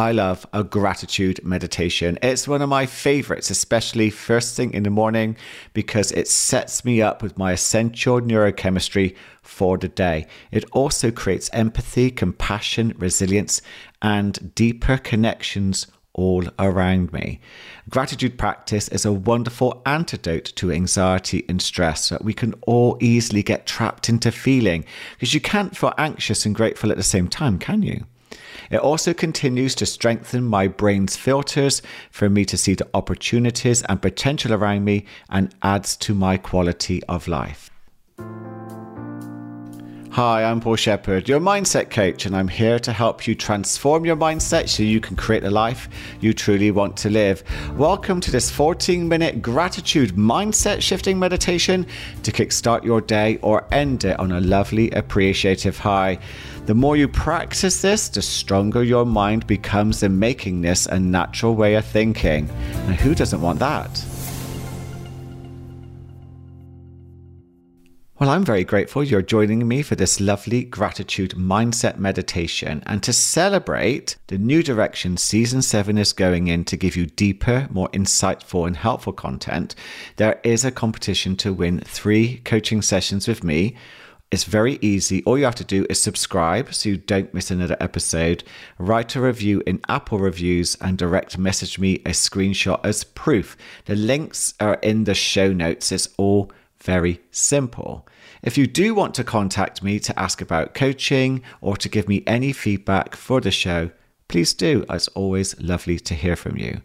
I love a gratitude meditation. It's one of my favorites, especially first thing in the morning, because it sets me up with my essential neurochemistry for the day. It also creates empathy, compassion, resilience, and deeper connections all around me. Gratitude practice is a wonderful antidote to anxiety and stress that we can all easily get trapped into feeling because you can't feel anxious and grateful at the same time, can you? It also continues to strengthen my brain's filters for me to see the opportunities and potential around me and adds to my quality of life. Hi, I'm Paul Shepard, your mindset coach, and I'm here to help you transform your mindset so you can create a life you truly want to live. Welcome to this 14 minute gratitude mindset shifting meditation to kickstart your day or end it on a lovely appreciative high. The more you practice this, the stronger your mind becomes in making this a natural way of thinking. And who doesn't want that? Well, I'm very grateful you're joining me for this lovely gratitude mindset meditation. And to celebrate the new direction season seven is going in to give you deeper, more insightful, and helpful content, there is a competition to win three coaching sessions with me it's very easy. All you have to do is subscribe so you don't miss another episode, write a review in Apple Reviews, and direct message me a screenshot as proof. The links are in the show notes. It's all very simple. If you do want to contact me to ask about coaching or to give me any feedback for the show, please do. It's always lovely to hear from you.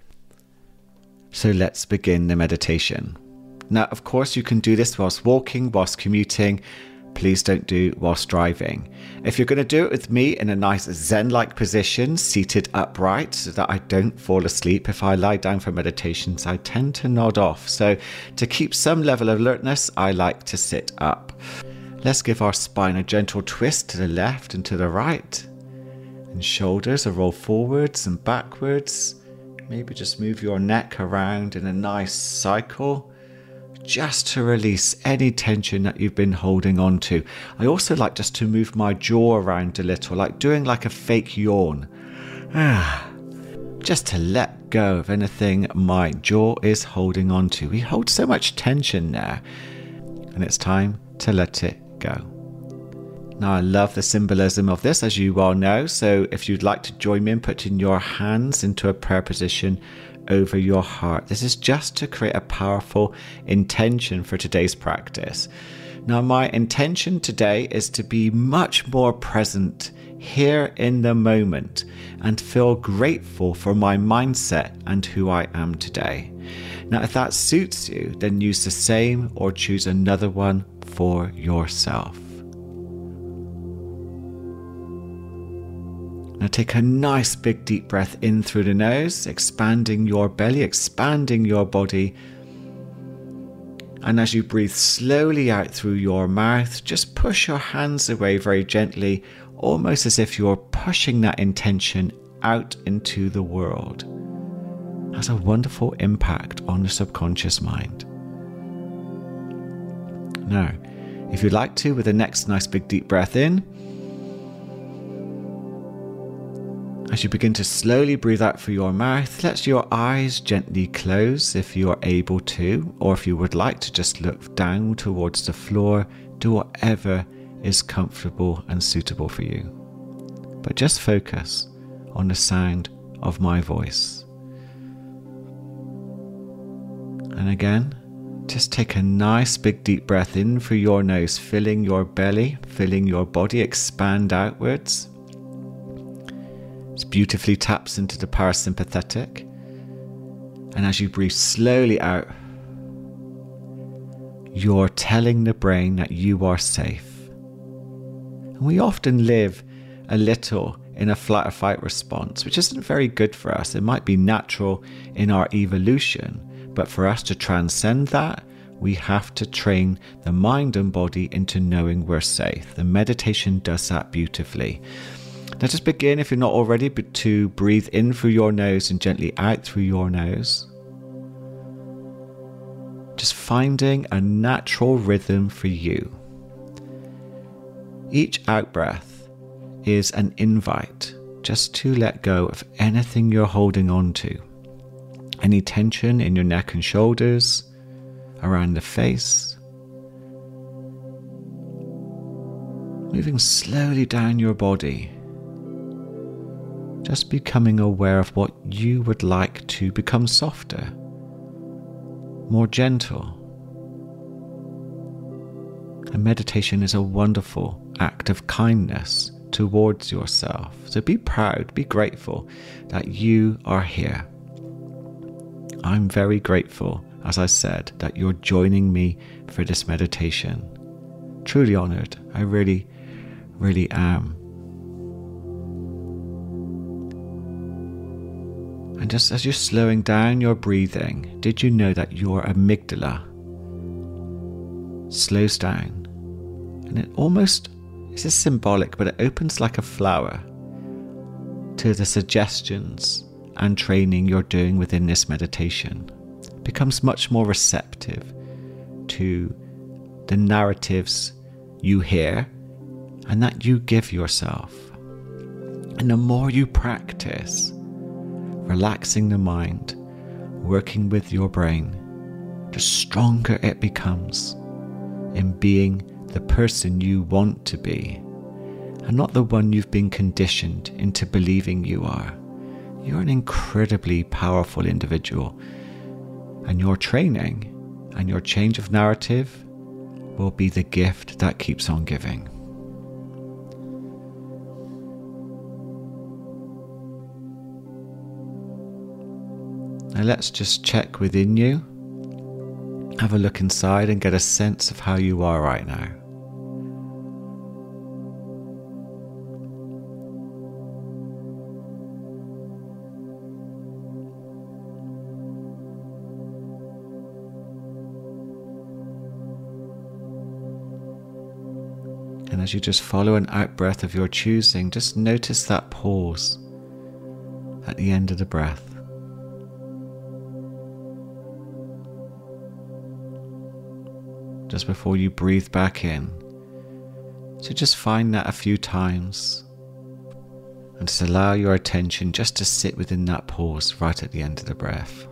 So let's begin the meditation. Now, of course, you can do this whilst walking, whilst commuting please don't do whilst driving. If you're going to do it with me in a nice Zen like position, seated upright, so that I don't fall asleep, if I lie down for meditations, I tend to nod off. So, to keep some level of alertness, I like to sit up. Let's give our spine a gentle twist to the left and to the right. And shoulders are roll forwards and backwards. Maybe just move your neck around in a nice cycle just to release any tension that you've been holding on to. I also like just to move my jaw around a little, like doing like a fake yawn. Ah, just to let go of anything my jaw is holding on to. We hold so much tension there, and it's time to let it go. Now, I love the symbolism of this, as you well know. So, if you'd like to join me in putting your hands into a prayer position over your heart. This is just to create a powerful intention for today's practice. Now, my intention today is to be much more present here in the moment and feel grateful for my mindset and who I am today. Now, if that suits you, then use the same or choose another one for yourself. Now take a nice big deep breath in through the nose, expanding your belly, expanding your body. And as you breathe slowly out through your mouth, just push your hands away very gently, almost as if you're pushing that intention out into the world. Has a wonderful impact on the subconscious mind. Now, if you'd like to, with the next nice big deep breath in, As you begin to slowly breathe out through your mouth, let your eyes gently close if you are able to, or if you would like to just look down towards the floor, do whatever is comfortable and suitable for you. But just focus on the sound of my voice. And again, just take a nice big deep breath in through your nose, filling your belly, filling your body, expand outwards. Beautifully taps into the parasympathetic. And as you breathe slowly out, you're telling the brain that you are safe. And we often live a little in a flight or fight response, which isn't very good for us. It might be natural in our evolution, but for us to transcend that, we have to train the mind and body into knowing we're safe. The meditation does that beautifully. Let us begin, if you're not already, but to breathe in through your nose and gently out through your nose. Just finding a natural rhythm for you. Each out breath is an invite just to let go of anything you're holding on to. Any tension in your neck and shoulders, around the face. Moving slowly down your body. Just becoming aware of what you would like to become softer, more gentle. And meditation is a wonderful act of kindness towards yourself. So be proud, be grateful that you are here. I'm very grateful, as I said, that you're joining me for this meditation. Truly honored. I really, really am. And just as you're slowing down your breathing, did you know that your amygdala slows down and it almost this is symbolic, but it opens like a flower to the suggestions and training you're doing within this meditation. It becomes much more receptive to the narratives you hear and that you give yourself. And the more you practice relaxing the mind, working with your brain, the stronger it becomes in being the person you want to be, and not the one you've been conditioned into believing you are. You're an incredibly powerful individual, and your training and your change of narrative will be the gift that keeps on giving. Now let's just check within you. Have a look inside and get a sense of how you are right now. And as you just follow an out breath of your choosing, just notice that pause at the end of the breath. Just before you breathe back in. So just find that a few times and just allow your attention just to sit within that pause right at the end of the breath.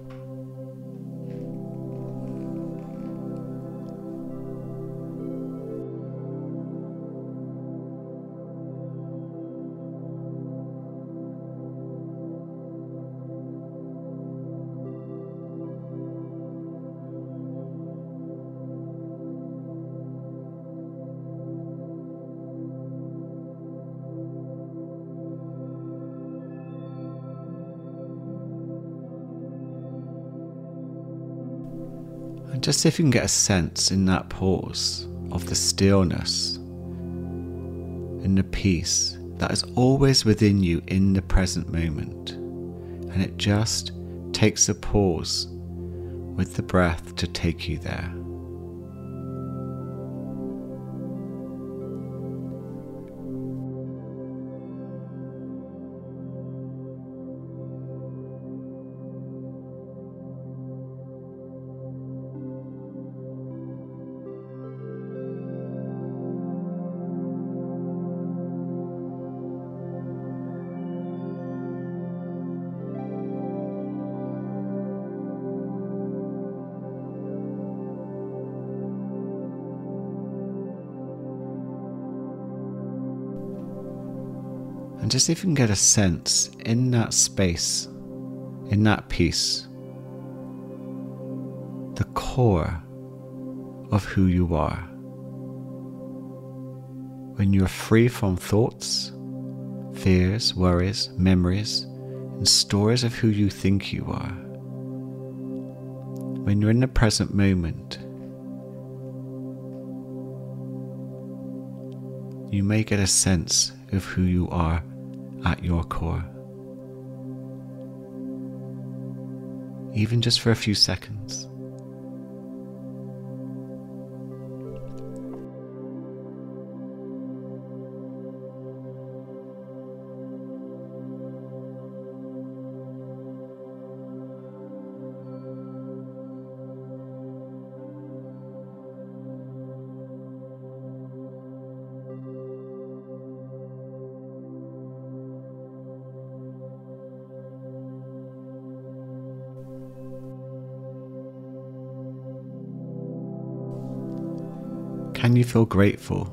Just see if you can get a sense in that pause of the stillness, and the peace that is always within you in the present moment. And it just takes a pause with the breath to take you there. And just if you can get a sense in that space, in that peace, the core of who you are. When you're free from thoughts, fears, worries, memories, and stories of who you think you are. When you're in the present moment, you may get a sense of who you are at your core. Even just for a few seconds. Can you feel grateful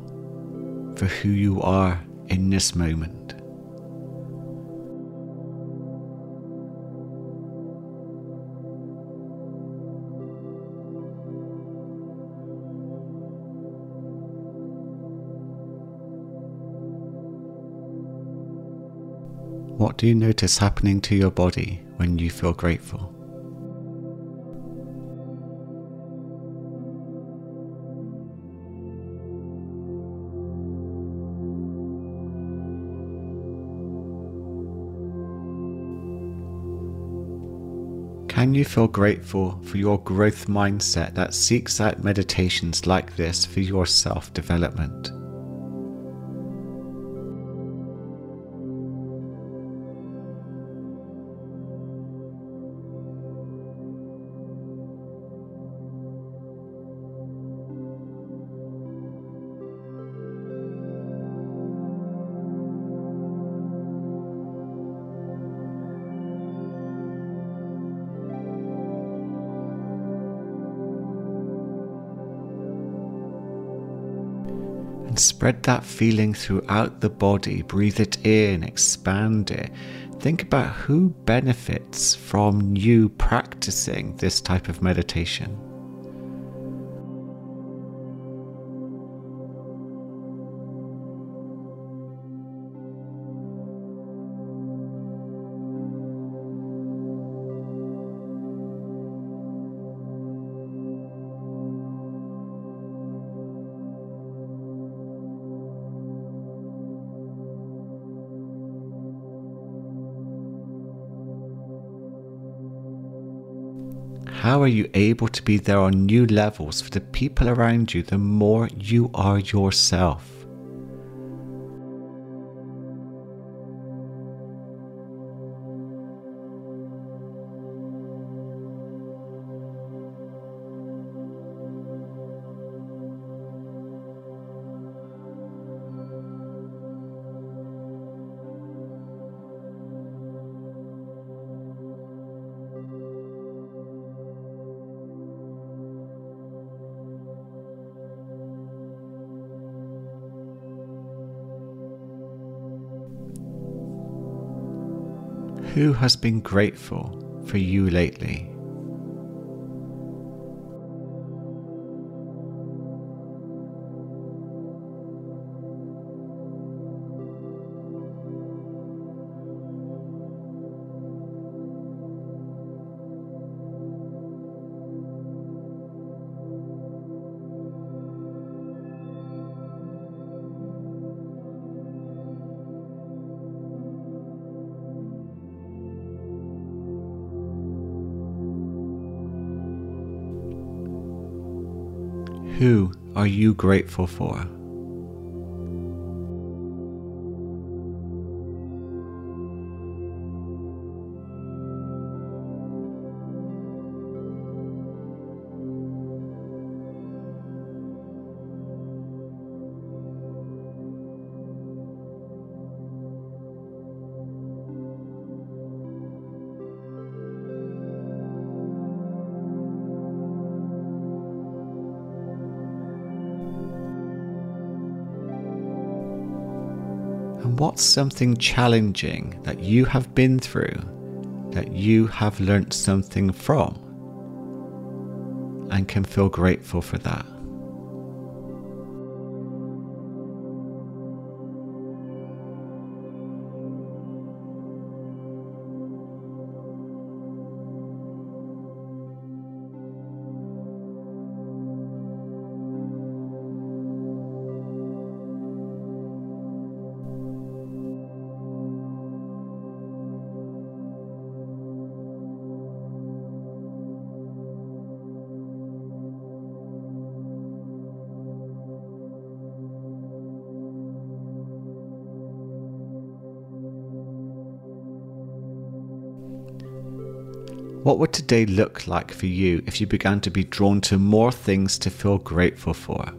for who you are in this moment? What do you notice happening to your body when you feel grateful? Can you feel grateful for your growth mindset that seeks out meditations like this for your self development? Spread that feeling throughout the body. Breathe it in, expand it. Think about who benefits from you practicing this type of meditation. How are you able to be there on new levels for the people around you the more you are yourself? Who has been grateful for you lately? Who are you grateful for? What's something challenging that you have been through that you have learnt something from and can feel grateful for that? What would today look like for you if you began to be drawn to more things to feel grateful for?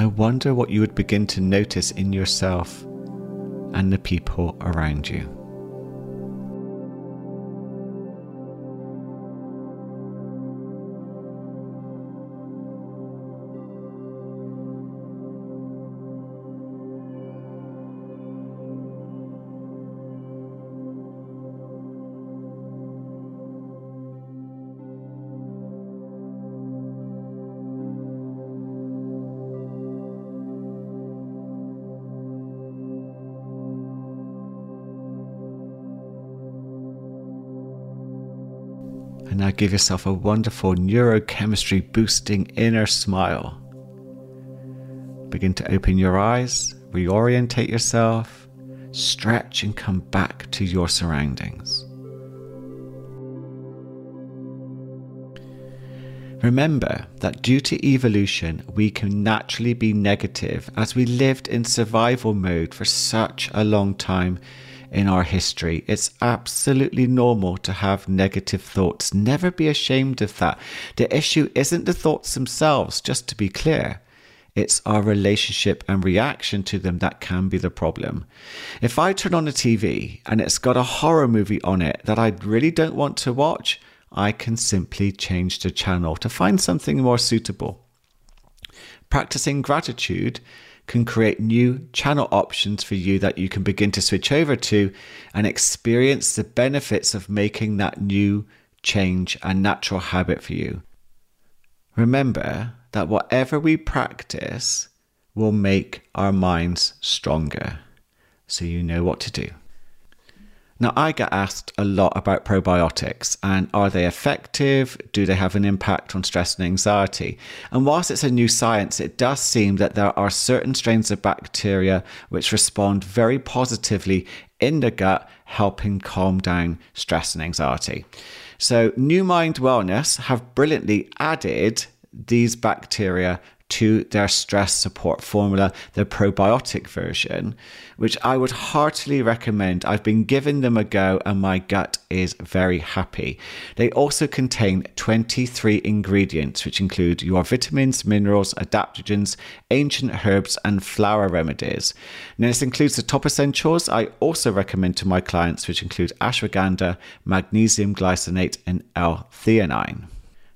I wonder what you would begin to notice in yourself and the people around you. Now give yourself a wonderful neurochemistry boosting inner smile. Begin to open your eyes, reorientate yourself, stretch, and come back to your surroundings. Remember that due to evolution, we can naturally be negative as we lived in survival mode for such a long time in our history. It's absolutely normal to have negative thoughts. Never be ashamed of that. The issue isn't the thoughts themselves, just to be clear. It's our relationship and reaction to them that can be the problem. If I turn on the TV and it's got a horror movie on it that I really don't want to watch, I can simply change the channel to find something more suitable. Practicing gratitude can create new channel options for you that you can begin to switch over to and experience the benefits of making that new change a natural habit for you. Remember that whatever we practice will make our minds stronger, so you know what to do. Now, I get asked a lot about probiotics and are they effective? Do they have an impact on stress and anxiety? And whilst it's a new science, it does seem that there are certain strains of bacteria which respond very positively in the gut, helping calm down stress and anxiety. So, Numind Wellness have brilliantly added these bacteria to their stress support formula, the probiotic version, which I would heartily recommend. I've been giving them a go and my gut is very happy. They also contain 23 ingredients, which include your vitamins, minerals, adaptogens, ancient herbs, and flower remedies. Now, this includes the top essentials I also recommend to my clients, which include ashwagandha, magnesium glycinate, and L theanine.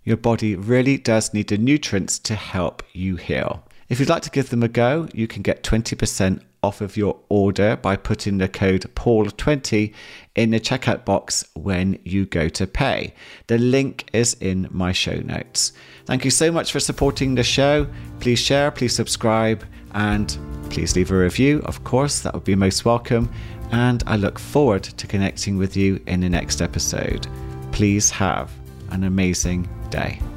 Your body really does need the nutrients to help you heal. If you'd like to give them a go, you can get 20% off of your order by putting the code PAUL20 in the checkout box when you go to pay. The link is in my show notes. Thank you so much for supporting the show. Please share, please subscribe, and please leave a review. Of course, that would be most welcome. And I look forward to connecting with you in the next episode. Please have an amazing day.